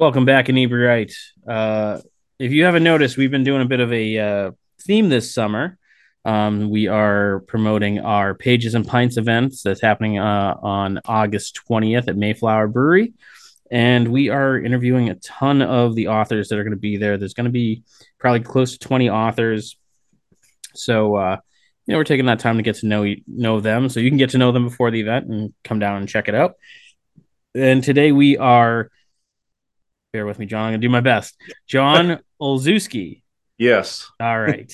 Welcome back, Inebriate. Uh, if you haven't noticed, we've been doing a bit of a uh, theme this summer. Um, we are promoting our Pages and Pints events that's happening uh, on August 20th at Mayflower Brewery. And we are interviewing a ton of the authors that are going to be there. There's going to be probably close to 20 authors. So, uh, you know, we're taking that time to get to know know them, so you can get to know them before the event and come down and check it out. And today we are bear with me, John. I'm gonna do my best. John Olszewski. Yes. All right.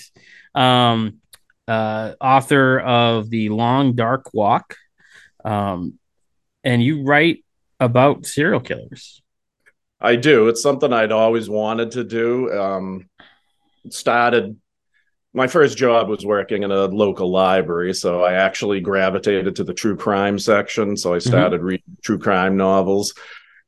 um, uh, author of the Long Dark Walk, um, and you write about serial killers. I do. It's something I'd always wanted to do. Um, started my first job was working in a local library, so I actually gravitated to the true crime section. So I mm-hmm. started mm-hmm. reading true crime novels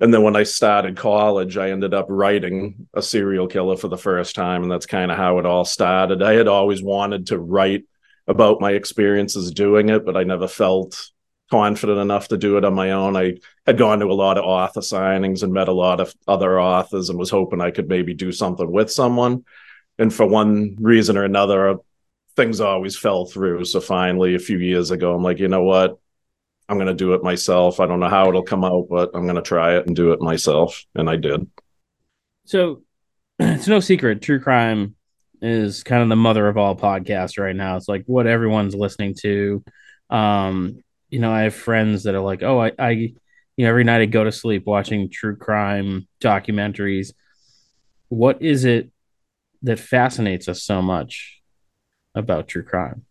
and then when I started college, I ended up writing a serial killer for the first time, and that's kind of how it all started. I had always wanted to write about my experiences doing it, but I never felt confident enough to do it on my own. I had gone to a lot of author signings and met a lot of other authors and was hoping I could maybe do something with someone. And for one reason or another, things always fell through. So finally, a few years ago, I'm like, you know what? I'm going to do it myself. I don't know how it'll come out, but I'm going to try it and do it myself. And I did. So it's no secret. True crime is kind of the mother of all podcasts right now. It's like what everyone's listening to. Um, you know, I have friends that are like, oh, I, I, you know, every night I go to sleep watching true crime documentaries. What is it that fascinates us so much about true crime?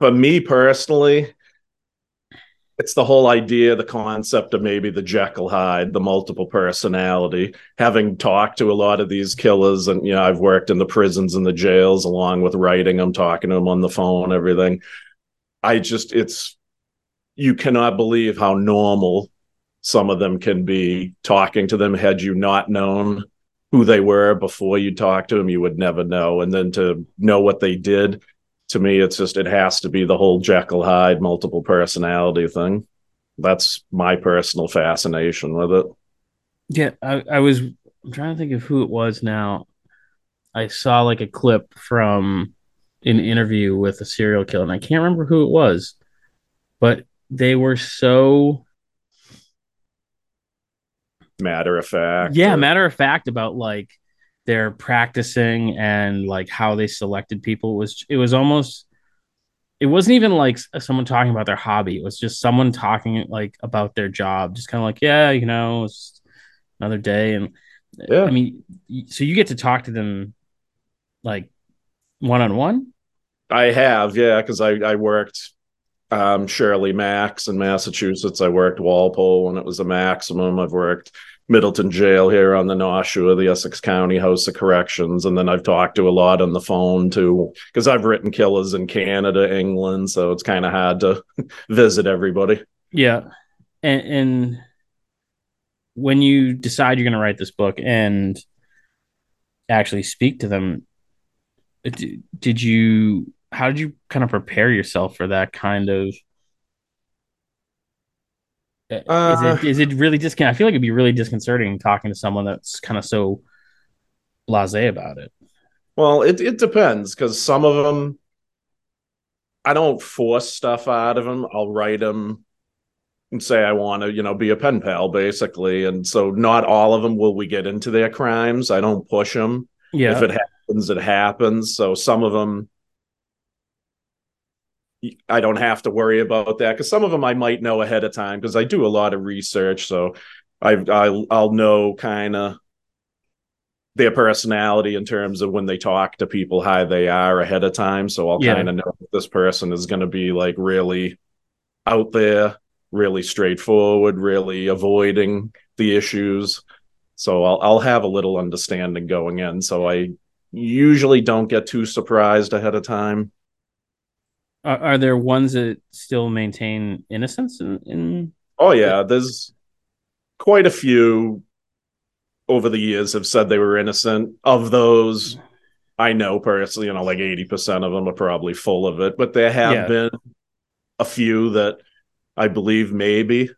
For me personally, it's the whole idea, the concept of maybe the Jekyll Hyde, the multiple personality. Having talked to a lot of these killers, and you know, I've worked in the prisons and the jails along with writing them, talking to them on the phone, everything. I just, it's, you cannot believe how normal some of them can be. Talking to them, had you not known who they were before you talked to them, you would never know. And then to know what they did to me, it's just it has to be the whole Jekyll Hyde multiple personality thing. That's my personal fascination with it. Yeah, I, I was I'm trying to think of who it was now. I saw like a clip from an interview with a serial killer, and I can't remember who it was, but they were so matter of fact. Yeah, or... matter of fact about like they're practicing and like how they selected people it was it was almost it wasn't even like someone talking about their hobby. It was just someone talking like about their job. Just kind of like yeah you know it's another day. And yeah. i mean so you get to talk to them like one-on-one? I have yeah because I, I worked um, shirley max in massachusetts. I worked walpole when it was a maximum. I've worked Middleton Jail here on the Shore, the Essex County House of Corrections, and then I've talked to a lot on the phone too, because I've written killers in Canada, England, so it's kind of hard to visit everybody. Yeah, and, and when you decide you're going to write this book and actually speak to them, did you? How did you kind of prepare yourself for that kind of uh, is it uh, it really discon? I feel like it'd be really disconcerting talking to someone that's kind of so blasé about it. Well, it it depends because some of them, I don't force stuff out of them. I'll write them and say I want to, you know, be a pen pal, basically. And so, not all of them will we get into their crimes. I don't push them. Yeah. If it happens, it happens. So some of them I don't have to worry about that because some of them I might know ahead of time because I do a lot of research. So I I'll, I'll know kind of their personality in terms of when they talk to people how they are ahead of time. So I'll yeah. kind of know this person is going to be like really out there, really straightforward, really avoiding the issues. So I'll I'll have a little understanding going in. So I usually don't get too surprised ahead of time. Are, are there ones that still maintain innocence in, in Oh yeah, there's quite a few over the years have said they were innocent. Of those, I know personally, you know, like 80% of them are probably full of it, but there have yeah. been a few that I believe maybe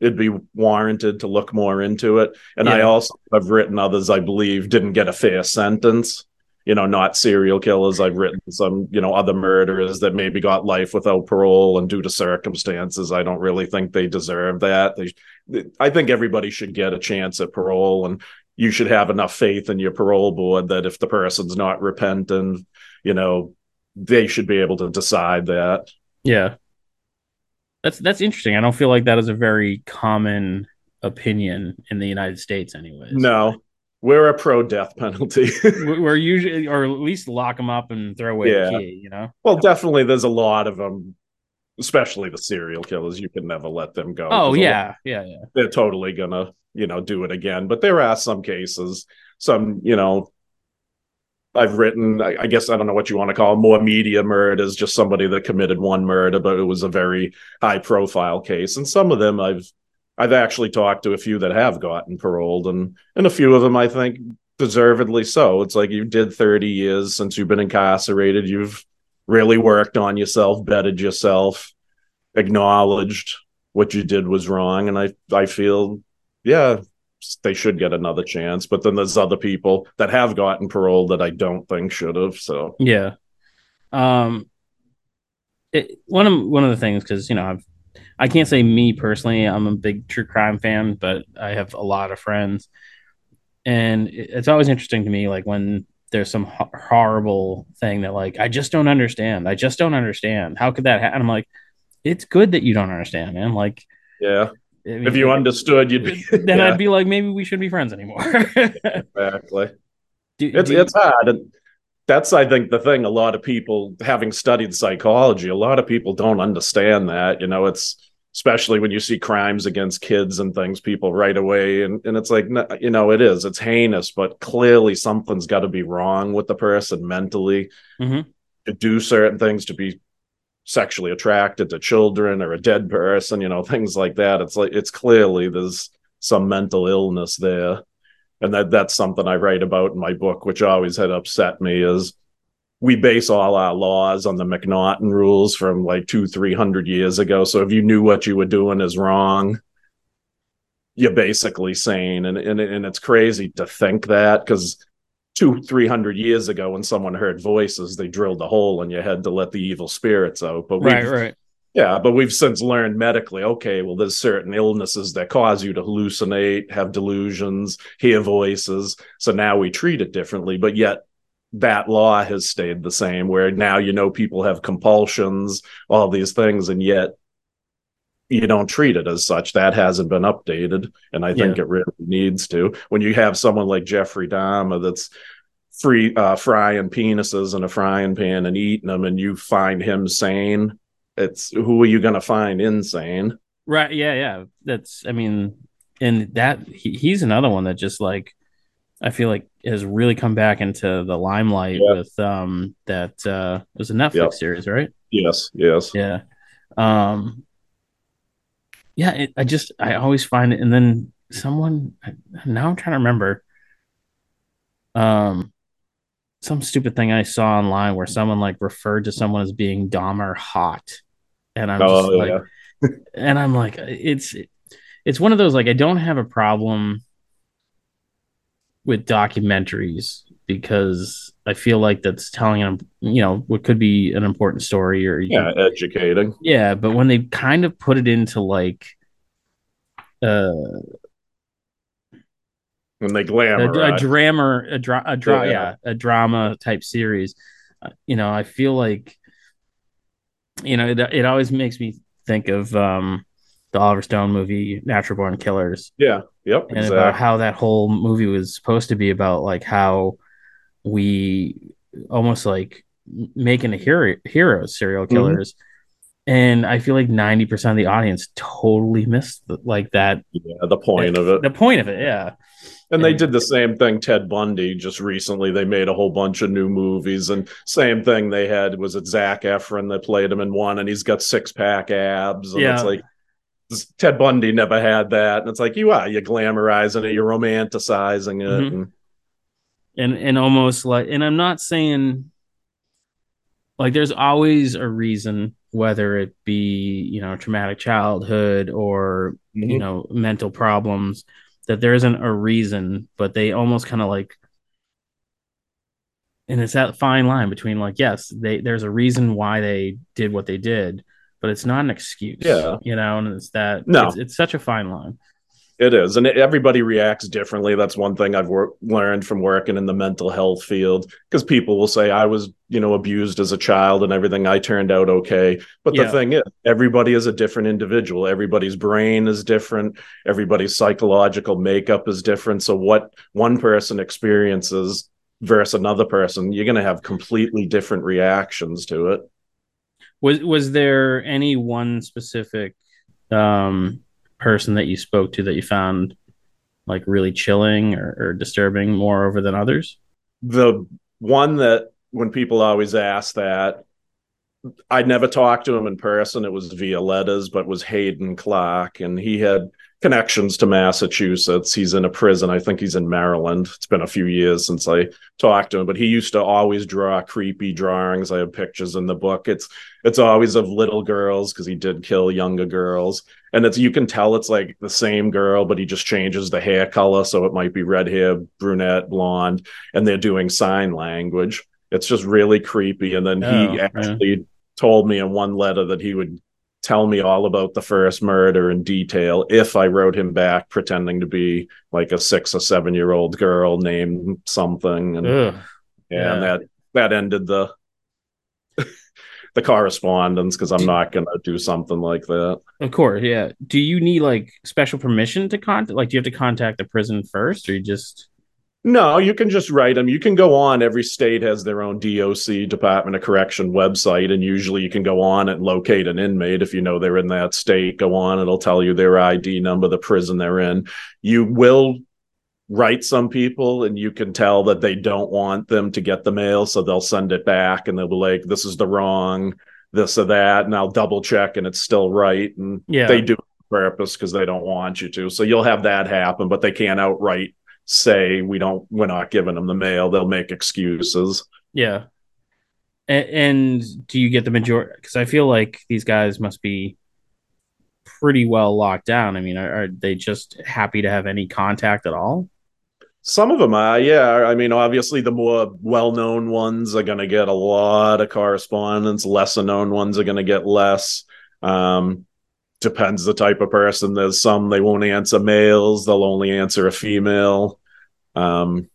it'd be warranted to look more into it. And yeah. I also have written others I believe didn't get a fair sentence. You know, not serial killers. I've written some, you know, other murderers that maybe got life without parole and due to circumstances, I don't really think they deserve that. They, I think everybody should get a chance at parole, and you should have enough faith in your parole board that if the person's not repentant, you know, they should be able to decide that. Yeah. That's that's interesting. I don't feel like that is a very common opinion in the United States, anyways. No, we're a pro death penalty. we're usually, or at least lock them up and throw away yeah. the key. You know. Well, definitely, there's a lot of them, especially the serial killers. You can never let them go. Oh yeah, yeah, yeah. They're totally gonna, you know, do it again. But there are some cases, some, you know, I've written, I, I, guess I don't know what you want to call it, more media murders, just somebody that committed one murder, but it was a very high profile case. And some of them I've I've actually talked to a few that have gotten paroled, and and a few of them I think deservedly so. It's like you did 30 years since you've been incarcerated. You've really worked on yourself, betted yourself, acknowledged what you did was wrong. And I I feel, yeah, they should get another chance. But then there's other people that have gotten paroled that I don't think should have. So yeah, um, it, one of one of the things because you know I've I can't say me personally I'm a big true crime fan, but I have a lot of friends, and it's always interesting to me like when there's some ho- horrible thing that like I just don't understand. I just don't understand. How could that happen? I'm like, it's good that you don't understand, man. Like, yeah, I mean, if you understood, you'd be. then yeah. I'd be like, maybe we shouldn't be friends anymore. exactly. Do, it's do it's hard, and that's I think the thing. A lot of people, having studied psychology, a lot of people don't understand that. You know, it's especially when you see crimes against kids and things, people right away, and and it's like, you know, it is. It's heinous, but clearly something's got to be wrong with the person mentally mm-hmm. to do certain things to be sexually attracted to children or a dead person, you know, things like that. It's like it's clearly there's some mental illness there. And that that's something I write about in my book, which always had upset me is we base all our laws on the MacNaughton rules from like two, three hundred years ago. So if you knew what you were doing is wrong, you're basically sane. And and, and it's crazy to think that because two, three hundred years ago, when someone heard voices, they drilled a hole in your head to let the evil spirits out. But right, right. Yeah, but we've since learned medically, okay, well, there's certain illnesses that cause you to hallucinate, have delusions, hear voices. So now we treat it differently. But yet that law has stayed the same, where now you know people have compulsions, all these things, and yet you don't treat it as such. That hasn't been updated, and I think yeah. it really needs to. When you have someone like Jeffrey Dahmer that's free uh, frying penises in a frying pan and eating them, and you find him sane, it's who are you going to find insane? Right? Yeah, yeah. That's I mean, and that he, he's another one that just like I feel like has really come back into the limelight yeah. with um that uh it was a Netflix yep. series, right? Yes, yes. Yeah. Um yeah, it, I just I always find it, and then someone now I'm trying to remember. Um, some stupid thing I saw online where someone like referred to someone as being Dahmer hot, and I'm oh, just yeah. like, and I'm like, it's it's one of those like I don't have a problem with documentaries because I feel like that's telling them, you know, what could be an important story or yeah, educating. Yeah, but when they kind of put it into like uh when they glamour a, a drama a, dra- a dra- yeah. yeah. a drama type series uh, you know i feel like you know it, it always makes me think of um the oliver stone movie natural born killers yeah yep and exactly. about how that whole movie was supposed to be about like how we almost like making a hero heroes serial mm-hmm. killers mm-hmm. and i feel like 90% of the audience totally missed the, like that yeah the point of it the point of it yeah and they did the same thing ted bundy just recently they made a whole bunch of new movies and same thing they had was it Zac Efron that played him in one and he's got six-pack abs and yeah. it's like ted bundy never had that and it's like you are you're glamorizing it you're romanticizing it mm-hmm. and and and almost like and i'm not saying like there's always a reason whether it be you know traumatic childhood or mm-hmm. you know mental problems that there isn't a reason but they almost kind of like and it's that fine line between like yes they there's a reason why they did what they did but it's not an excuse yeah you know and it's that no it's, it's such a fine line it is, and everybody reacts differently. That's one thing I've wor- learned from working in the mental health field because people will say I was, you know, abused as a child and everything. I turned out okay, but yeah. the thing is, everybody is a different individual. Everybody's brain is different. Everybody's psychological makeup is different. So what one person experiences versus another person, you're going to have completely different reactions to it. Was was there any one specific um person that you spoke to that you found like really chilling or, or disturbing more over than others? The one that when people always ask that, I never talked to him in person. It was via letters, but was Hadden Clark, and he had connections to Massachusetts. He's in a prison. I think he's in Maryland. It's been a few years since I talked to him, but he used to always draw creepy drawings. I have pictures in the book. It's it's always of little girls because he did kill younger girls. And it's you can tell it's like the same girl, but he just changes the hair color. So it might be red hair, brunette, blonde, and they're doing sign language. It's just really creepy. And then oh, he actually yeah. told me in one letter that he would tell me all about the first murder in detail if I wrote him back pretending to be like a six or seven year old girl named something. And, yeah, yeah, and that that ended the the correspondence because I'm not gonna do something like that. Of course, yeah. Do you need like special permission to contact? Like, do you have to contact the prison first, or you just? No, you can just write them. You can go on. Every state has their own DOC, Department of Correction website, and usually you can go on and locate an inmate if you know they're in that state. Go on, it'll tell you their ID number, the prison they're in. You will write some people, and you can tell that they don't want them to get the mail, so they'll send it back, and they'll be like, "This is the wrong." this or that and I'll double check and it's still right and yeah. they do purpose because they don't want you to so you'll have that happen but they can't outright say we don't we're not giving them the mail. They'll make excuses. Yeah. And, and do you get the majority because i feel like these guys must be pretty well locked down. I mean are, are, they just happy to have any contact at all? Some of them are yeah. I mean obviously the more well-known ones are going to get a lot of correspondence. Lesser known ones are going to get less. Um, depends the type of person. There's some they won't answer males; they'll only answer a female. Um,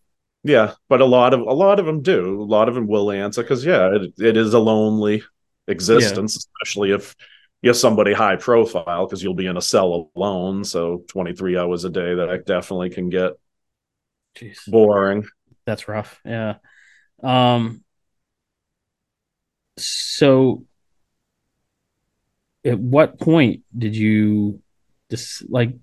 yeah, but a lot of a lot of them do. A lot of them will answer because yeah, it, it is a lonely existence, yeah. especially if you're somebody high profile because you'll be in a cell alone. So 23 hours a day, that definitely can get Jeez. boring. That's rough. Yeah. Um. So at what point did you just like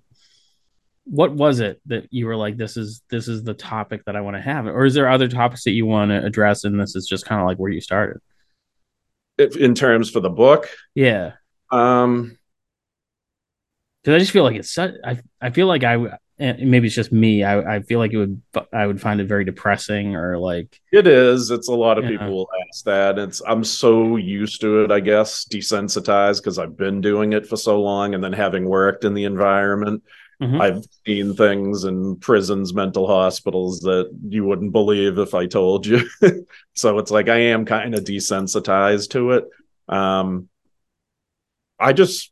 what was it that you were like this is this is the topic that i want to have? Or is there other topics that you want to address and this is just kind of like where you started? If, in terms for the book? Yeah. Um because i just feel like it's such i i feel like i and maybe it's just me. I, I feel like it would I would find it very depressing or like it is. It's a lot of people know. will ask that. It's I'm so used to it, I guess, desensitized because I've been doing it for so long, and then having worked in the environment, mm-hmm. I've seen things in prisons, mental hospitals that you wouldn't believe if I told you. so it's like I am kind of desensitized to it. Um, I just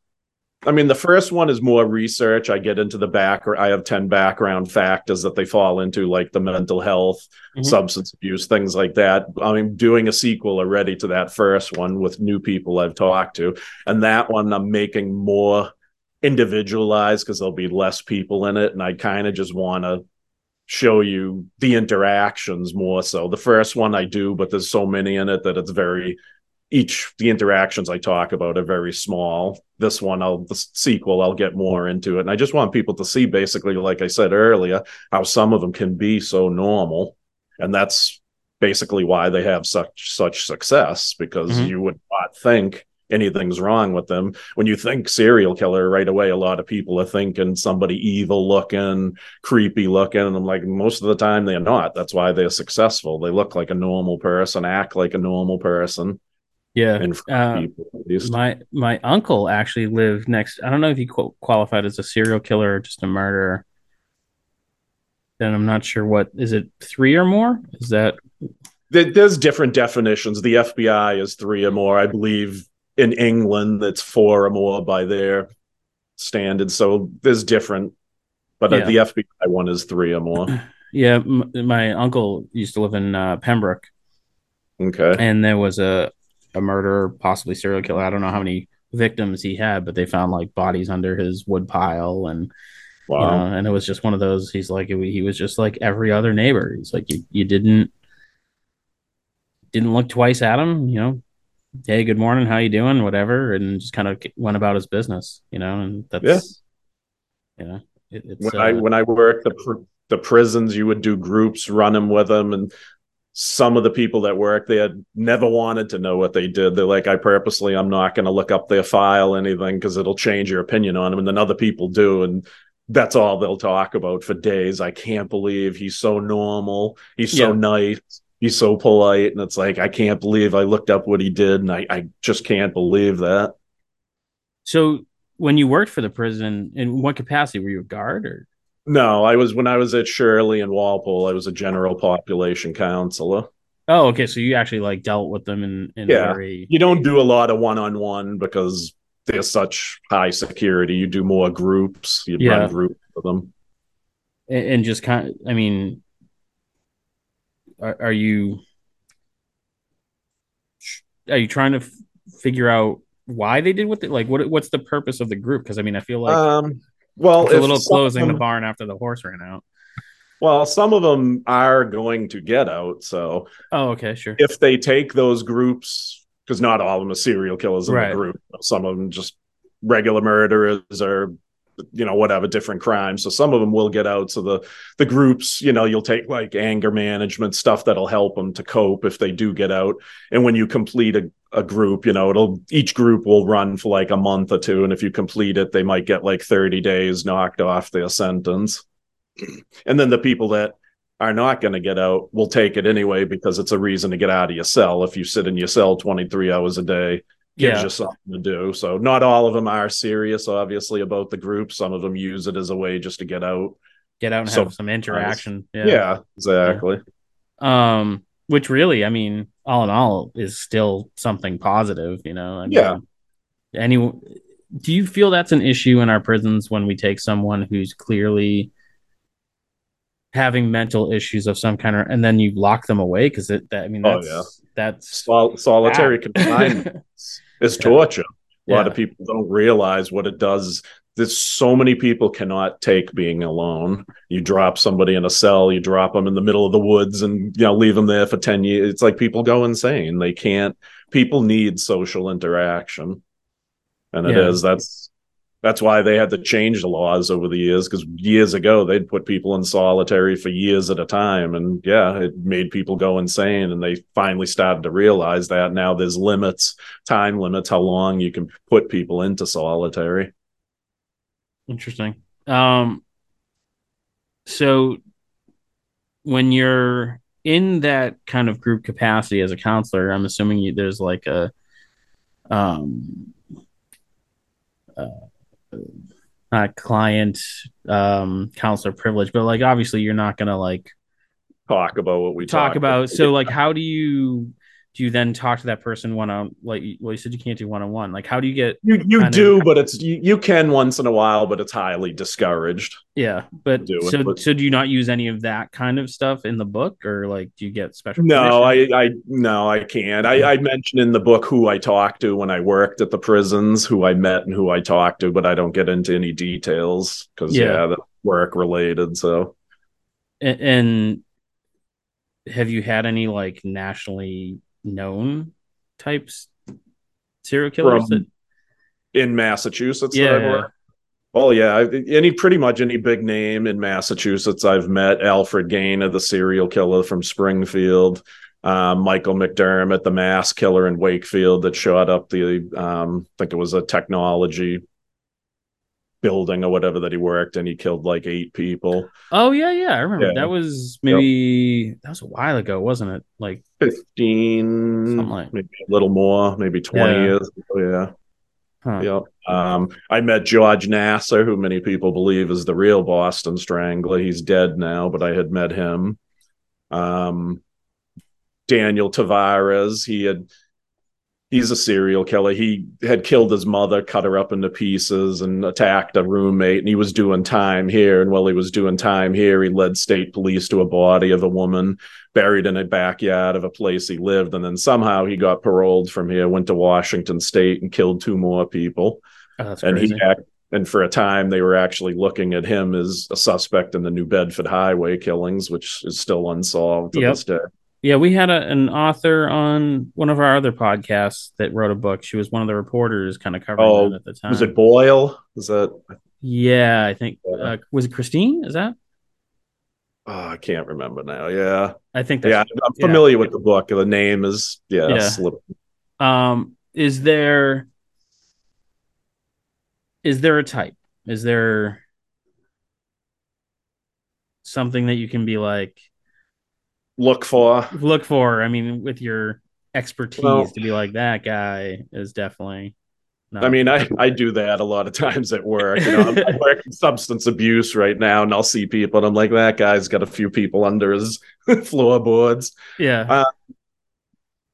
I mean, the first one is more research. I get into the back, or I have 10 background factors that they fall into, like the mental health, mm-hmm. substance abuse, things like that. I'm doing a sequel already to that first one with new people I've talked to. And that one I'm making more individualized because there'll be less people in it. And I kind of just want to show you the interactions more so. The first one I do, but there's so many in it that it's very each the interactions I talk about are very small. This one, I'll the sequel, I'll get more into it, and I just want people to see, basically, like I said earlier, how some of them can be so normal, and that's basically why they have such such success because mm-hmm. you would not think anything's wrong with them. When you think serial killer right away, a lot of people are thinking somebody evil looking, creepy looking. And I'm like, most of the time they're not. That's why they're successful. They look like a normal person, act like a normal person Yeah. front Uh, people. My my uncle actually lived next. I don't know if he qualified as a serial killer or just a murderer. Then I'm not sure what is it three or more? Is that There's different definitions. The FBI is three or more. I believe in England that's four or more by their standards. So there's different, but Yeah. the FBI one is three or more. yeah? M- my uncle used to live in uh, Pembroke, Okay. and there was a a murderer, possibly serial killer. I don't know how many victims he had, but they found like bodies under his wood pile, and Wow. you know, and it was just one of those. He's like he was just like every other neighbor. He's like you, you didn't didn't look twice at him, you know. Hey, good morning. How you doing? Whatever, and just kind of went about his business, you know. And that's you know, it, it's when I uh, when I worked the pr- the prisons, you would do groups, run them with them, and some of the people that work there never wanted to know what they did. They're like, I purposely, I'm not going to look up their file, anything, because it'll change your opinion on them. And then other people do, and that's all they'll talk about for days. I can't believe he's so normal. He's so Yeah. nice. He's so polite, and it's like I can't believe I looked up what he did, and I, I just can't believe that. so when you worked for the prison, in what capacity were you a guard or? No, I was when I was at Shirley and Walpole. I was a general population counselor. Oh, okay. So you actually like dealt with them in in Yeah. very You don't do a lot of one-on-one because there's such high security. You do more groups. You Yeah. run groups with them. and, and just kind of. I mean, are, are you are you trying to f- figure out why they did what they like? What what's the purpose of the group? Because I mean, I feel like um, well, it's a little closing of the barn after the horse ran out. Well, some of them are going to get out. So Oh, okay, sure. if they take those groups, because not all of them are serial killers in Right. the group. Some of them just regular murderers or you know whatever different crimes. So some of them will get out. So the the groups, you know, you'll take like anger management stuff that'll help them to cope if they do get out. And when you complete a a group, you know, it'll each group will run for like a month or two, and if you complete it, they might get like thirty days knocked off their sentence. And then the people that are not going to get out will take it anyway because it's a reason to get out of your cell. If you sit in your cell 23 hours a day, gives Yeah, you something to do. So not all of them are serious, obviously, about the group. Some of them use it as a way just to get out. get out and so- have some interaction. Yeah, exactly. Um, which really, I mean, all in all, is still something positive. You know. I mean, Yeah. Any, do you feel that's an issue in our prisons when we take someone who's clearly having mental issues of some kind, or, and then you lock them away because it? That, I mean, Oh, that's yeah. that's Sol- solitary confinement is torture. A lot Yeah. of people don't realize what it does. There's so many people cannot take being alone. You drop somebody in a cell, you drop them in the middle of the woods, and you know leave them there for ten years. It's like people go insane. They can't. People need social interaction, and it is Yeah. that's that's why they had to change the laws over the years. Because years ago they'd put people in solitary for years at a time, and yeah, it made people go insane. And they finally started to realize that now there's limits time limits how long you can put people into solitary. Interesting. Um, so when you're in that kind of group capacity as a counselor, I'm assuming you, there's like a, um, uh, not client, um, counselor privilege, but like obviously you're not gonna like Talk about what we talk talked about. So like, how do you do you then talk to that person one on like? Well, you said you can't do one on one. Like, how do you get You you kind of- do, but it's you, you can once in a while, but it's highly discouraged. Yeah, but do it, so but- so do you not use any of that kind of stuff in the book, or like do you get special? No, permission? I I no, I can't. I, I mentioned in the book who I talked to when I worked at the prisons, who I met and who I talked to, but I don't get into any details because Yeah. yeah, work related. So A- and have you had any like nationally known types serial killers? From- that, in Massachusetts, Yeah, I've yeah. Oh yeah, any pretty much any big name in Massachusetts I've met. Alfred Gaynor, the serial killer from Springfield. Um, Michael McDermott, the mass killer in Wakefield that shot up the, um, I think it was a technology building or whatever that he worked and He killed like eight people. Oh yeah, yeah, I remember. Yeah. That was maybe that was a while ago, wasn't it? Like 15, Something like- maybe a little more, maybe 20 Yeah. years. ago, Yeah. huh. Yeah. Um, I met George Nassar, who many people believe is the real Boston Strangler. He's dead now, but I had met him. Um, Daniel Tavares, he had he's a serial killer. He had killed his mother, cut her up into pieces, and attacked a roommate. And he was doing time here. And while he was doing time here, he led state police to a body of a woman buried in a backyard of a place he lived. And then somehow he got paroled from here, went to Washington State, and killed two more people. Oh, And crazy. he act- and for a time they were actually looking at him as a suspect in the New Bedford highway killings, which is still unsolved to Yep. this day. Yeah, we had a, an author on one of our other podcasts that wrote a book. She was one of the reporters, kind of covering Oh, that at the time. Was it Boyle? Was that Yeah, I think Yeah. uh, was it Christine? Is that? oh, I can't remember now. Yeah. I think that's Yeah, I'm yeah. familiar with the book. The name is yeah, Yeah. slip- Um, is there is there a type? Is there something that you can be like look for. look for? I mean, with your expertise Well- to be like that guy is definitely. Not, I mean, I, I do that a lot of times at work. You know, I'm, I work in substance abuse right now, and I'll see people, and I'm like, that guy's got a few people under his floorboards. yeah, uh,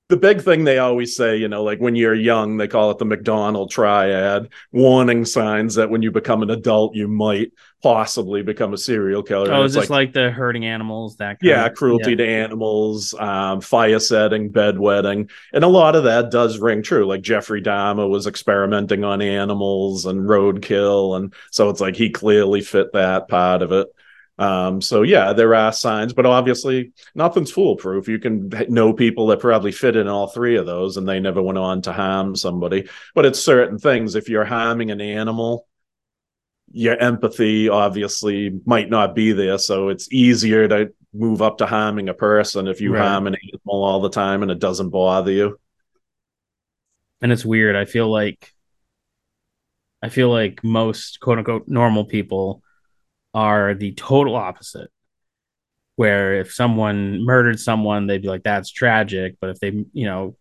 the big thing they always say, you know, like when you're young, they call it the McDonald triad warning signs that when you become an adult, you might possibly become a serial killer. oh, it's this like, the hurting animals? That kind of yeah, of- cruelty yeah. to animals, um, fire setting, bedwetting. And a lot of that does ring true. Like Jeffrey Dahmer was experimenting on animals and roadkill. And so it's like he clearly fit that part of it. Um, so yeah, there are signs, but obviously nothing's foolproof. You can know people that probably fit in all three of those and they never went on to harm somebody. But it's certain things. If you're harming an animal, your empathy obviously might not be there. So it's easier to move up to harming a person if you Right. harm an animal all the time and it doesn't bother you. and it's weird. I feel like I feel like most quote unquote normal people are the total opposite. Where if someone murdered someone, they'd be like, "That's tragic," but if they, you know,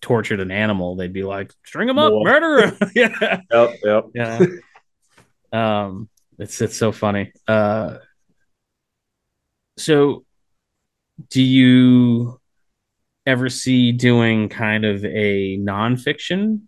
tortured an animal, they'd be like, "String him up, More. murder him." yeah, Yep, yep. yeah. um, it's it's so funny. Uh, so do you ever see doing kind of a nonfiction?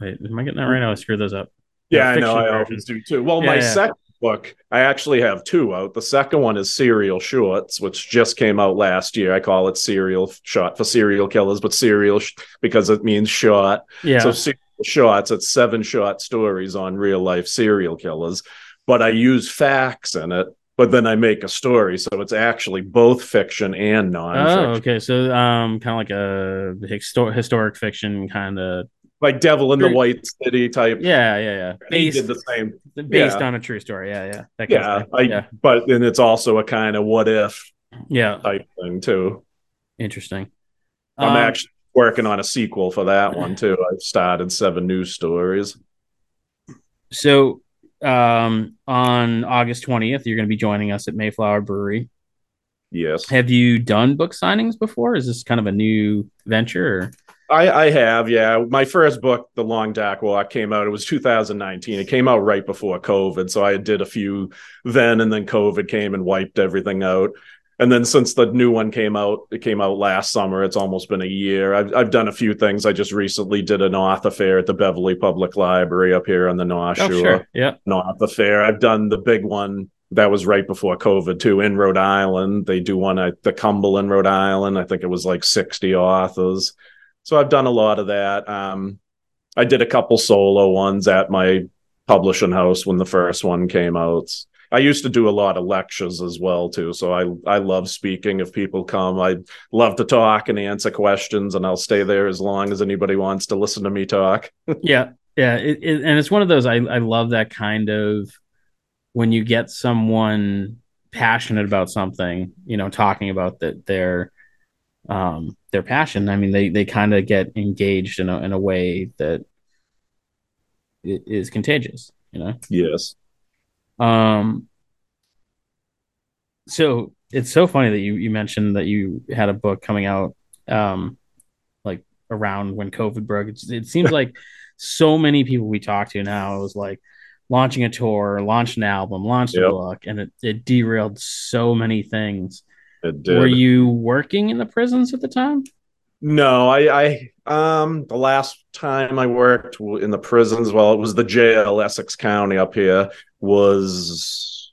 Wait, am I getting that right? now I screwed those up. Yeah, I know. I version. always do too. Well, Yeah, my yeah. second book, I actually have two out. The second one is Serial Shorts, which just came out last year. I call it Serial Shot for serial killers, but serial sh- because it means shot. Yeah, So serial shots, it's seven short stories on real life serial killers, but I use facts in it. But then I make a story, so it's actually both fiction and non. Oh, okay. So, um, kind of like a histor- historic fiction kind of. Like Devil in the White City type. Yeah, yeah, yeah. he Based did the same. based yeah. on a true story. Yeah, yeah. That Yeah. I, yeah, but then it's also a kind of what if yeah. type thing too. Interesting. I'm Um, actually working on a sequel for that one too. I've started seven news stories. So, um, on August 20th, you're going to be joining us at Mayflower Brewery. Yes, Have you done book signings before? Is this kind of a new venture? Or? I, I have. Yeah, my first book, The Long Dark Walk, came out. It was 2019. It came out right before COVID, so I did a few then, and then COVID came and wiped everything out. And then since the new one came out, it came out last summer. It's almost been a year. I've I've done a few things. I just recently did an author fair at the Beverly Public Library up here on the North Oh, Shore. sure. Yeah. not the fair. I've done the big one that was right before COVID too in Rhode Island. They do one at the Cumberland, Rhode Island. I think it was like 60 authors. So I've done a lot of that. Um, I did a couple solo ones at my publishing house when the first one came out. I used to do a lot of lectures as well too. So I I love speaking. If people come, I love to talk and answer questions, and I'll stay there as long as anybody wants to listen to me talk. yeah yeah it, it, and it's one of those I, I love that kind of when you get someone passionate about something you know talking about that their um their passion i mean they they kind of get engaged in a, in a way that is contagious you know Yes. Um, so it's so funny that you you mentioned that you had a book coming out, um, like around when COVID broke. It, it seems like so many people we talk to now it was like launching a tour, launched an album, launched yep. a book, and it, it derailed so many things. It did. Were you working in the prisons at the time? No, I, I, um, the last time I worked in the prisons, well, it was the jail, Essex County up here, was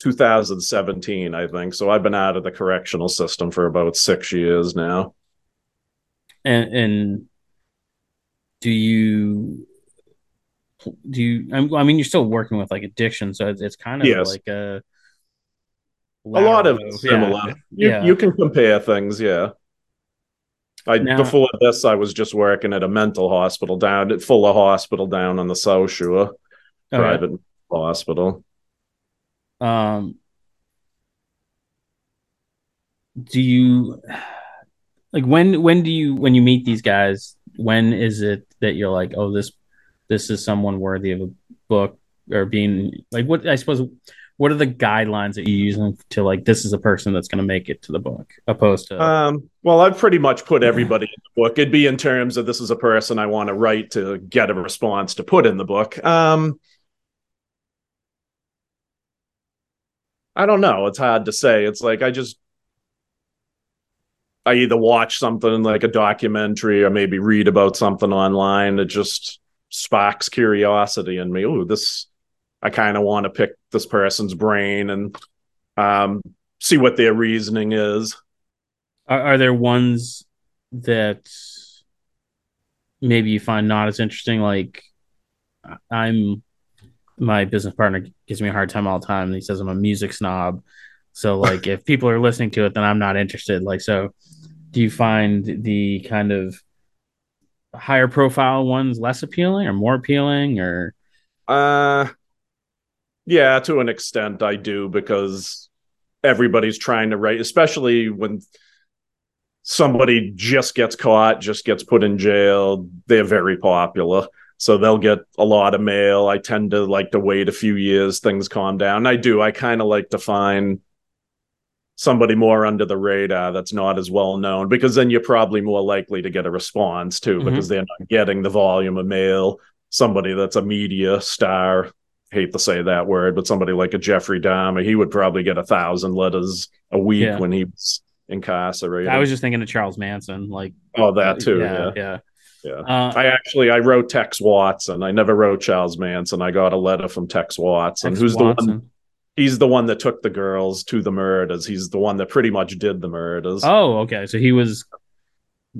2017, I think. So I've been out of the correctional system for about six years now. And, and do you do you i mean you're still working with like addiction so it's, kind of yes. like a a lot of similar yeah. You, yeah. you can compare things yeah I now, before this I was just working at a mental hospital down at Fuller Hospital down on the South Shore, okay. private hospital. Um, do you like when when do you when you meet these guys? When is it that you're like, oh, this this is someone worthy of a book or being like what I suppose what are the guidelines that you're using to like this is a person that's going to make it to the book opposed to um well i've pretty much put everybody in the book. It'd be in terms of this is a person i want to write to get a response to put in the book. Um i don't know. It's hard to say. It's like i just i either watch something like a documentary or maybe read about something online. It just sparks curiosity in me. Oh, this I kind of want to pick this person's brain and um, see what their reasoning is. Are, are, there ones that maybe you find not as interesting? Like I'm my business partner gives me a hard time all the time. He says I'm a music snob. So like if people are listening to it, then I'm not interested. Like so do you find the kind of higher profile ones less appealing or more appealing or uh yeah to an extent i do because everybody's trying to write especially when somebody just gets caught just gets put in jail they're very popular. So they'll get a lot of mail. I tend to like to wait a few years things calm down. I do i kind of like to find somebody more under the radar that's not as well known because then you're probably more likely to get a response too mm-hmm. because they're not getting the volume of mail. Somebody that's a media star hate to say that word but somebody like a jeffrey dahmer he would probably get a thousand letters a week yeah. when he was incarcerated i was just thinking of charles manson like oh that too yeah yeah, yeah. Uh, I actually I wrote Tex Watson. I never wrote Charles Manson. I got a letter from Tex Watson, Tex who's Watson. the one he's the one that took the girls to the murders. He's the one that pretty much did the murders. Oh, okay. So he was,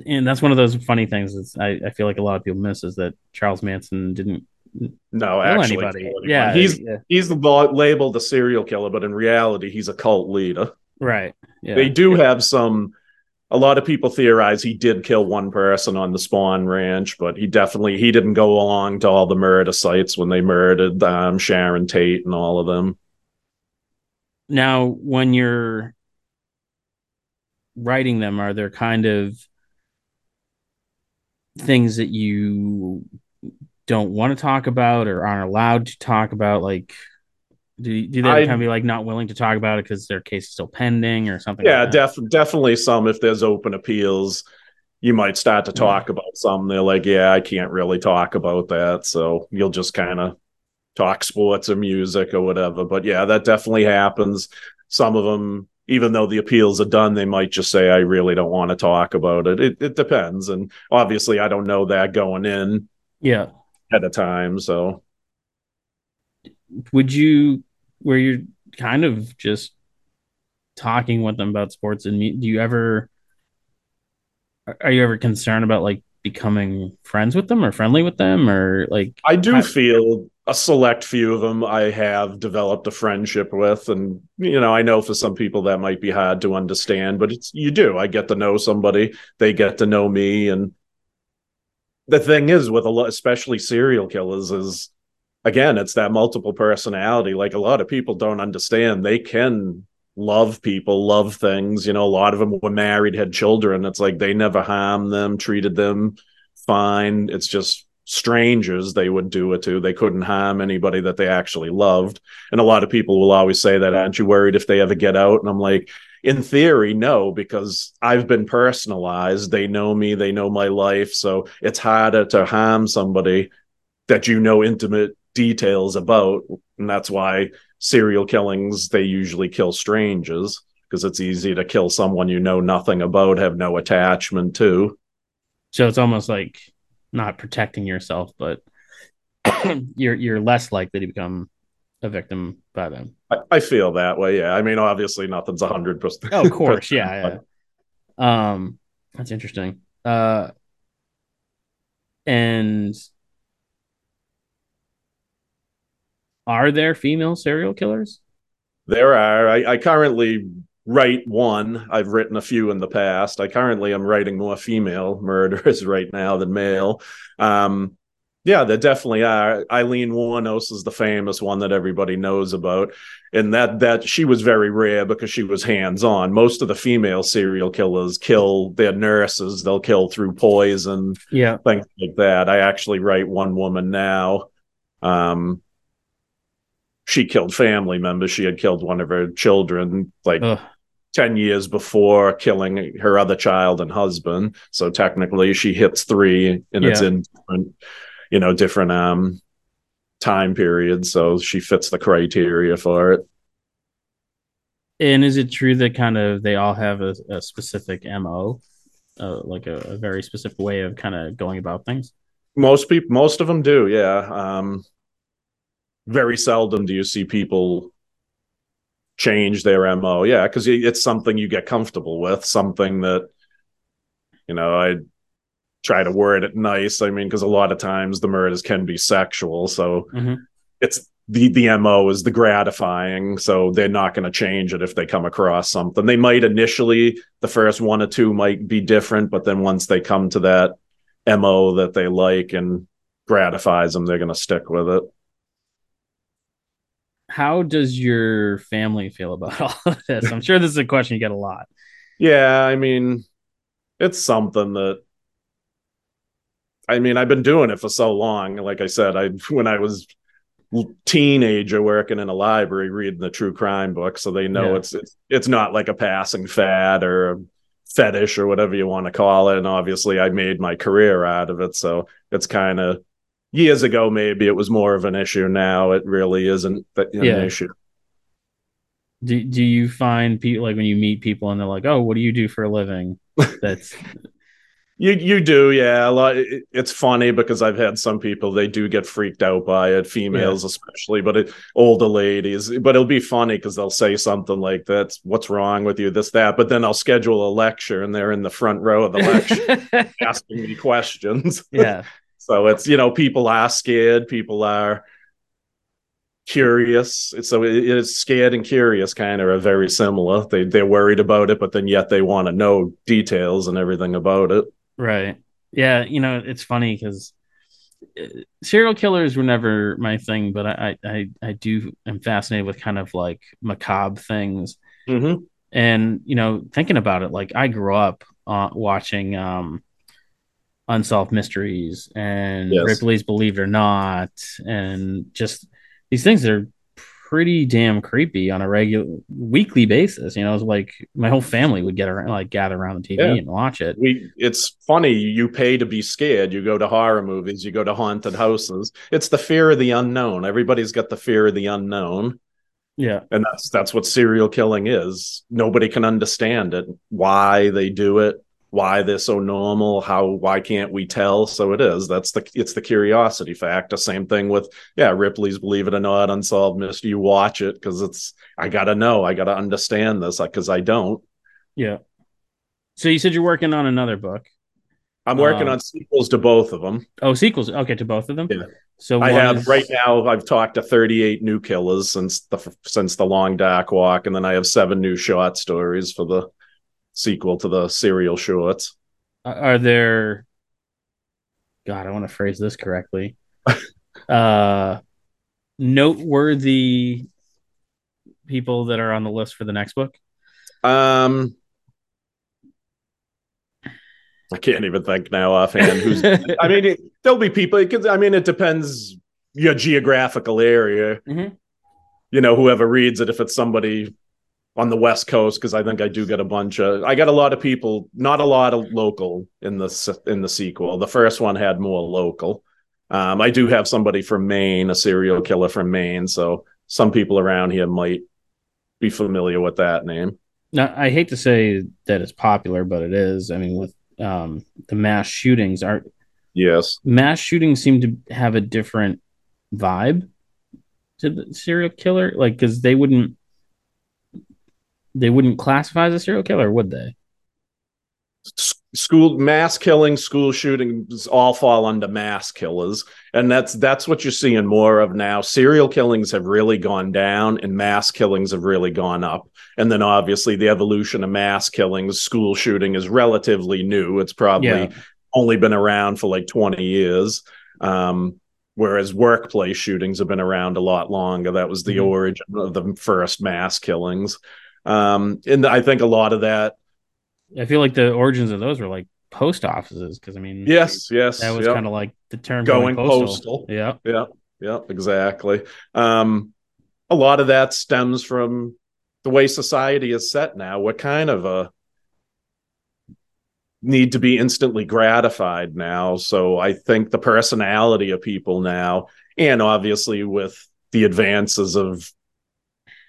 and that's one of those funny things. Is I, I feel like a lot of people miss is that Charles Manson didn't. No, actually, anybody. Yeah, he's yeah. he's the labeled a serial killer, but in reality, he's a cult leader. Right. Yeah. They do have some. A lot of people theorize he did kill one person on the Spahn Ranch, but he definitely he didn't go along to all the murder sites when they murdered um, Sharon Tate and all of them. Now, when you're writing them, are there kind of things that you don't want to talk about or aren't allowed to talk about? Like, do, do they I, kind of be like not willing to talk about it because their case is still pending or something? Yeah, like def- definitely some. If there's open appeals, you might start to talk yeah. about some. They're like, yeah, I can't really talk about that. So you'll just kind of talk sports or music or whatever. But yeah, that definitely happens. Some of them, even though the appeals are done, they might just say, I really don't want to talk about it. It, it depends. And obviously, I don't know that going in. Yeah. At a time. So would you, where you're kind of just talking with them about sports and do you ever, are you ever concerned about like becoming friends with them or friendly with them or like I do how- feel a select few of them I have developed a friendship with and you know I know for some people that might be hard to understand but it's you do I get to know somebody they get to know me and the thing is with a lot especially serial killers is again it's that multiple personality like a lot of people don't understand they can love people, love things. You know, a lot of them were married, had children. It's like they never harmed them, treated them fine. It's just strangers they would do it to. They couldn't harm anybody that they actually loved. And a lot of people will always say that, aren't you worried if they ever get out? And I'm like, in theory, no, because I've been personalized. They know me, they know my life. So it's harder to harm somebody that you know intimate details about. And that's why serial killings, they usually kill strangers because it's easy to kill someone you know nothing about, have no attachment to. So it's almost like not protecting yourself, but you're you're less likely to become a victim by them. I, I feel that way. Yeah. I mean, obviously, nothing's a hundred percent. Oh, of course. yeah, yeah. Um, that's interesting. Uh, and are there female serial killers? There are. I, I currently write one. I've written a few in the past. I currently am writing more female murderers right now than male. Um, yeah, there definitely are. Aileen Wuornos is the famous one that everybody knows about, and that that she was very rare because she was hands on. Most of the female serial killers kill their nurses; they'll kill through poison, yeah, things like that. I actually write one woman now. Um, she killed family members. She had killed one of her children, like Ugh. 10 years before killing her other child and husband. So technically she hits three and yeah. it's in different, you know, different um time periods. So she fits the criteria for it. And is it true that kind of they all have a, a specific MO? Uh, like a, a, very specific way of kind of going about things? Most people, most of them do, yeah. Um, very seldom do you see people change their mo yeah because it's something you get comfortable with something that you know i try to word it nice i mean because a lot of times the murders can be sexual so mm-hmm. it's the the mo is the gratifying so they're not going to change it if they come across something they might initially the first one or two might be different but then once they come to that mo that they like and gratifies them they're going to stick with it how does your family feel about all of this? I'm sure this is a question you get a lot. Yeah, I mean, it's something that I mean, I've been doing it for so long. Like I said, I when I was teenager working in a library reading the true crime book, so they know yeah. it's, it's it's not like a passing fad or a fetish or whatever you want to call it. And obviously, I made my career out of it, so it's kind of years ago maybe it was more of an issue now it really isn't an yeah. issue do, do you find people like when you meet people and they're like oh what do you do for a living that's you you do yeah a lot it, it's funny because i've had some people they do get freaked out by it females yeah. especially but it, older ladies but it'll be funny because they'll say something like that's what's wrong with you this that but then i'll schedule a lecture and they're in the front row of the lecture asking me questions yeah so it's you know people are scared, people are curious. So it is scared and curious kind of are very similar. They they're worried about it, but then yet they want to know details and everything about it. Right. Yeah. You know, it's funny because uh, serial killers were never my thing, but I I I do am fascinated with kind of like macabre things. Mm-hmm. And you know, thinking about it, like I grew up uh, watching um unsolved mysteries and yes. Ripley's Believe It or Not, and just these things that are pretty damn creepy on a regular weekly basis. You know, it's like my whole family would get around, like gather around the TV yeah. and watch it. We, it's funny. You pay to be scared. You go to horror movies. You go to haunted houses. It's the fear of the unknown. Everybody's got the fear of the unknown. Yeah, and that's that's what serial killing is. Nobody can understand it. Why they do it why they're so normal? How why can't we tell? So it is. That's the it's the curiosity factor. Same thing with yeah ripley's believe it or not unsolved mystery. You watch it because it's i gotta know. I gotta understand this I because i don't. Yeah. So you said you're working on another book. I'm working um, on sequels to both of them oh sequels. Okay to both of them yeah. So i have is... right now i've talked to 38 new killers since the since the long dark walk and then i have seven new short stories for the sequel to the serial shorts. Are there? God, I want to phrase this correctly. uh, noteworthy people that are on the list for the next book. Um, I can't even think now offhand. Who's? I mean, it, there'll be people. I mean, it depends your geographical area. Mhm. You know, whoever reads it, if it's somebody on the West Coast, because I think I do get a bunch of. I got a lot of people, not a lot of local in the in the sequel. The first one had more local. Um, I do have somebody from Maine, a serial killer from Maine, so some people around here might be familiar with that name. Now, I hate to say that it's popular, but it is. I mean, with um, the mass shootings, are Yes. mass shootings seem to have a different vibe to the serial killer, like because they wouldn't they wouldn't classify as a serial killer, would they? School mass killing school shootings all fall under mass killers. And that's that's what you're seeing more of now. Serial killings have really gone down and mass killings have really gone up. And then obviously the evolution of mass killings school shooting is relatively new. It's probably Yeah. only been around for like 20 years. Um whereas workplace shootings have been around a lot longer. That was the Mhm. origin of the first mass killings um and i think a lot of that I feel like the origins of those were like post offices because I mean, yes yes that was yep. kind of like the term Going postal. postal. Yeah, Yeah, yeah, exactly. Um, a lot of that stems from the way society is set now. We're kind of a need to be instantly gratified now. So I think the personality of people now, and obviously with the advances of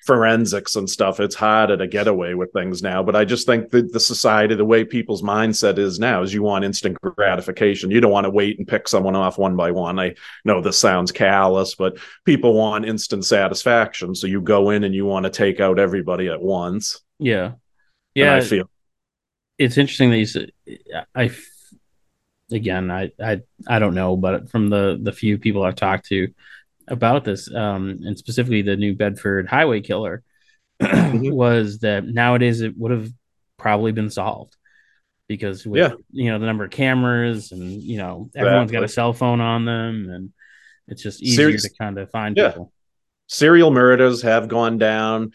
forensics and stuff, it's harder to get away with things now. But I just think that the society, the way people's mindset is now, is you want instant gratification. You don't want to wait and pick someone off one by one. I know this sounds callous, but people want instant satisfaction. So you go in and you want to take out everybody at once. yeah, And yeah. I feel it's interesting that you said i again I, I I don't know but from the the few people I've talked to about this um and specifically the New Bedford highway killer Mhm. was that nowadays it would have probably been solved because with Yeah. you know the number of cameras and you know everyone's got a cell phone on them and it's just easier Serious- to kind of find Yeah. people serial murders have gone down.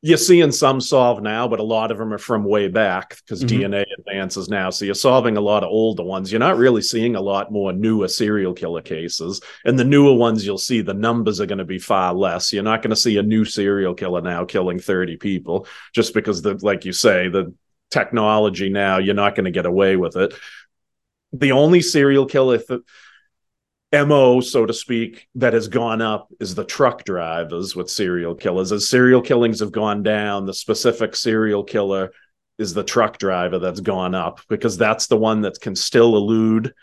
You're seeing some solve now, but a lot of them are from way back because Mhm. DNA advances now. So you're solving a lot of older ones. You're not really seeing a lot more newer serial killer cases. And the newer ones you'll see, the numbers are going to be far less. You're not going to see a new serial killer now killing 30 people just because, the, like you say, the technology now, you're not going to get away with it. The only serial killer th- MO, so to speak, that has gone up is the truck drivers with serial killers. As serial killings have gone down, the specific serial killer is the truck driver that's gone up because that's the one that can still elude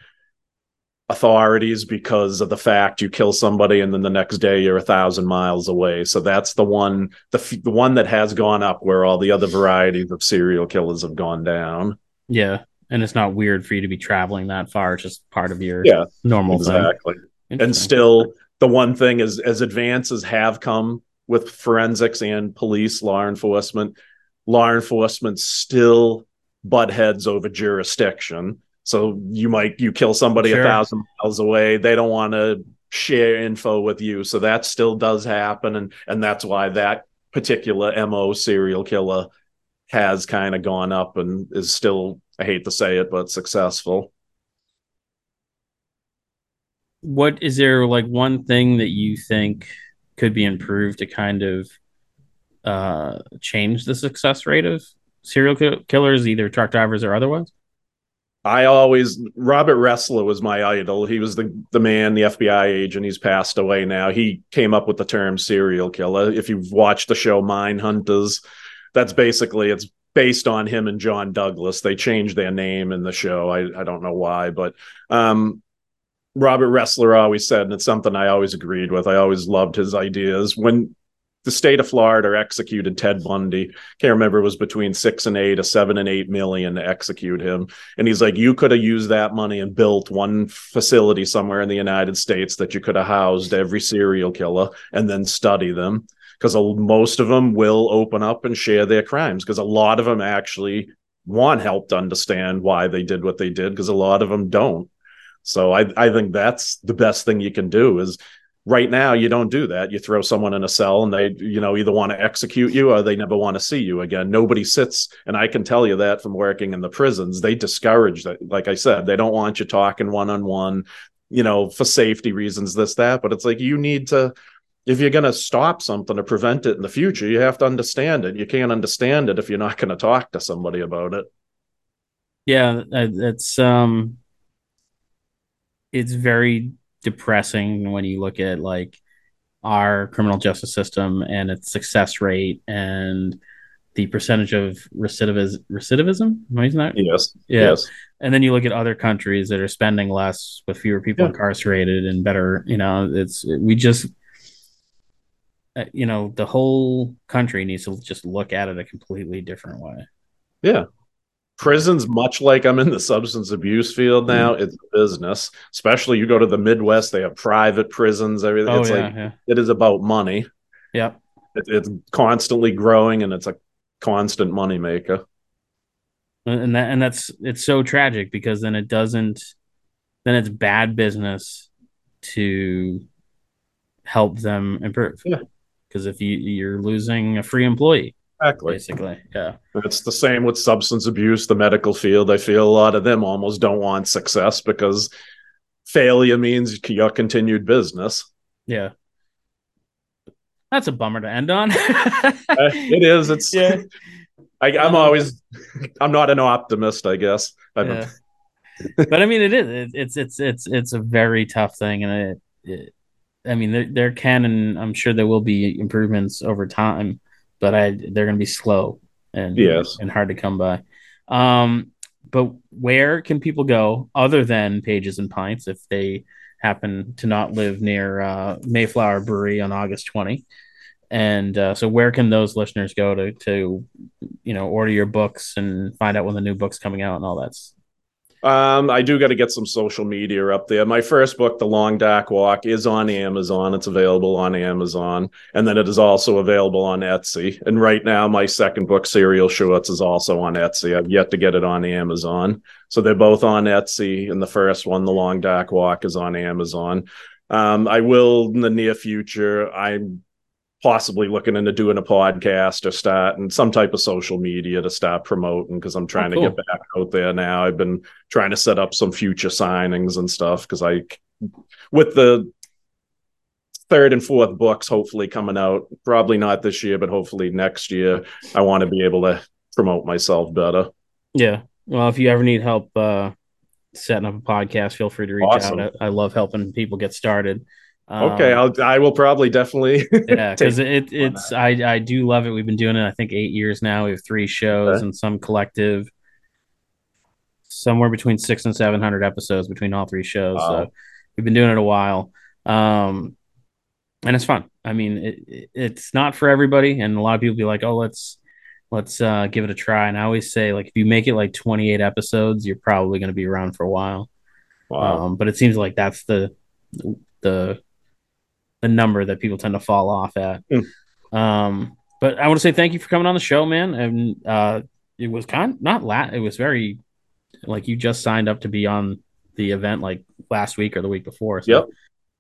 authorities because of the fact you kill somebody and then the next day you're a thousand miles away. So that's the one, the f- the one that has gone up where all the other varieties of serial killers have gone down. yeah and it's not weird for you to be traveling that far it's just part of your Yeah, normal exactly. thing and still the one thing is as advances have come with forensics and police law enforcement law enforcement still butt heads over jurisdiction so you might you kill somebody Sure. a thousand miles away they don't want to share info with you so that still does happen and and that's why that particular mo serial killer has kind of gone up and is still i hate to say it but successful what is there like one thing that you think could be improved to kind of uh change the success rate of serial ki- killers either truck drivers or otherwise I always Robert Ressler was my idol. He was the the man, the FBI agent. He's passed away now. He came up with the term serial killer. If you've watched the show Mindhunters, that's basically it's based on him and John Douglas. They changed their name in the show. I I don't know why, but um Robert Ressler always said, and it's something I always agreed with. I always loved his ideas. When the state of Florida executed Ted Bundy, can't remember it was between six and eight, a seven and eight million to execute him. And he's like, you could have used that money and built one facility somewhere in the United States that you could have housed every serial killer and then study them. Because most of them will open up and share their crimes. Because a lot of them actually want help to understand why they did what they did. Because a lot of them don't. So I, I think that's the best thing you can do is right now you don't do that you throw someone in a cell and they you know either want to execute you or they never want to see you again nobody sits and i can tell you that from working in the prisons they discourage that like i said they don't want you talking one-on-one you know for safety reasons this that but it's like you need to if you're going to stop something or prevent it in the future you have to understand it you can't understand it if you're not going to talk to somebody about it yeah it's um it's very depressing when you look at like our criminal justice system and its success rate and the percentage of recidivism. Recidivism? Am I using that? Yes. Yeah. Yes. And then you look at other countries that are spending less with fewer people yeah. incarcerated and better. You know, it's we just, uh, you know, the whole country needs to just look at it a completely different way. Yeah. Prisons much like i'm in the substance abuse field now. Mm. it's business especially you go to the midwest they have private prisons everything. Oh, it's yeah, like yeah. it is about money. Yeah it, it's constantly growing and it's a constant money maker and that and that's it's so tragic because then it doesn't then it's bad business to help them improve. Yeah because if you you're losing a free employee Exactly. Basically, yeah. It's the same with substance abuse, the medical field. I feel a lot of them almost don't want success because failure means your continued business. Yeah. That's a bummer to end on. uh, it is. It's yeah. I, am um, always. I'm not an optimist, I guess. Yeah. but I mean, it is. It, it's it's it's it's a very tough thing, and it, it I mean, there, there can and I'm sure there will be improvements over time but I they're going to be slow and yes and hard to come by. Um, but where can people go other than Pages and Pints if they happen to not live near uh, Mayflower Brewery on August 20? And uh, so, where can those listeners go to to you know order your books and find out when the new book's coming out and all that um, I do got to get some social media up there. My first book, The Long Dark Walk, is on Amazon. It's available on Amazon. And then it is also available on Etsy. And right now, my second book, Serial Shorts, is also on Etsy. I've yet to get it on Amazon. So they're both on Etsy. And the first one, The Long Dark Walk, is on Amazon. Um, I will in the near future. I'm possibly looking into doing a podcast or starting some type of social media to start promoting because I'm trying oh, cool. to get back out there now. I've been trying to set up some future signings and stuff because I, with the third and fourth books hopefully coming out, probably not this year, but hopefully next year, I want to be able to promote myself better. Yeah. Well, if you ever need help uh, setting up a podcast, feel free to reach awesome. out. I, I love helping people get started. Um, okay, I'll I will probably definitely yeah because it it's I I do love it. We've been doing it I think eight years now. We have three shows okay. and some collective, somewhere between six and seven hundred episodes between all three shows. Wow. So we've been doing it a while, um, and it's fun. I mean, it, it's not for everybody, and a lot of people be like, "Oh, let's let's uh, give it a try." And I always say, like, if you make it like twenty eight episodes, you're probably going to be around for a while. Wow. Um, but it seems like that's the the the number that people tend to fall off at. Mm. Um, but I want to say thank you for coming on the show, man. And uh, it was kind of not lat. It was very like you just signed up to be on the event like last week or the week before. So,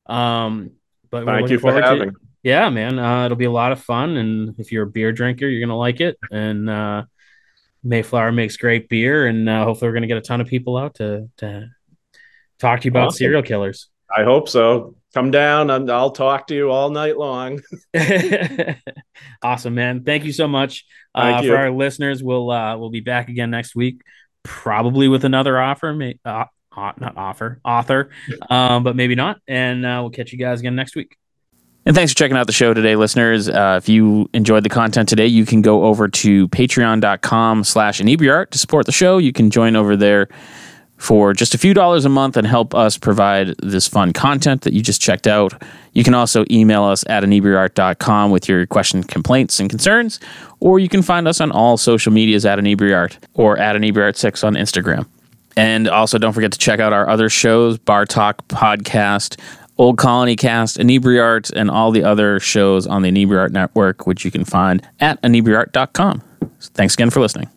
yep. Um, but thank you for having. To, yeah, man. Uh, it'll be a lot of fun, and if you're a beer drinker, you're gonna like it. And uh, Mayflower makes great beer, and uh, hopefully, we're gonna get a ton of people out to to talk to you about awesome. serial killers. I hope so come down and I'll talk to you all night long. awesome, man. Thank you so much. Uh, for our listeners, we'll uh, we'll be back again next week, probably with another offer, may, uh, not offer, author, um, but maybe not. And uh, we'll catch you guys again next week. And thanks for checking out the show today, listeners. Uh, if you enjoyed the content today, you can go over to patreon.com slash inebriart to support the show. You can join over there for just a few dollars a month and help us provide this fun content that you just checked out. You can also email us at inebriart.com with your questions, complaints, and concerns, or you can find us on all social medias at inebriart or at inebriart6 on Instagram. And also, don't forget to check out our other shows Bar Talk Podcast, Old Colony Cast, Inebriart, and all the other shows on the Inebriart Network, which you can find at inebriart.com. Thanks again for listening.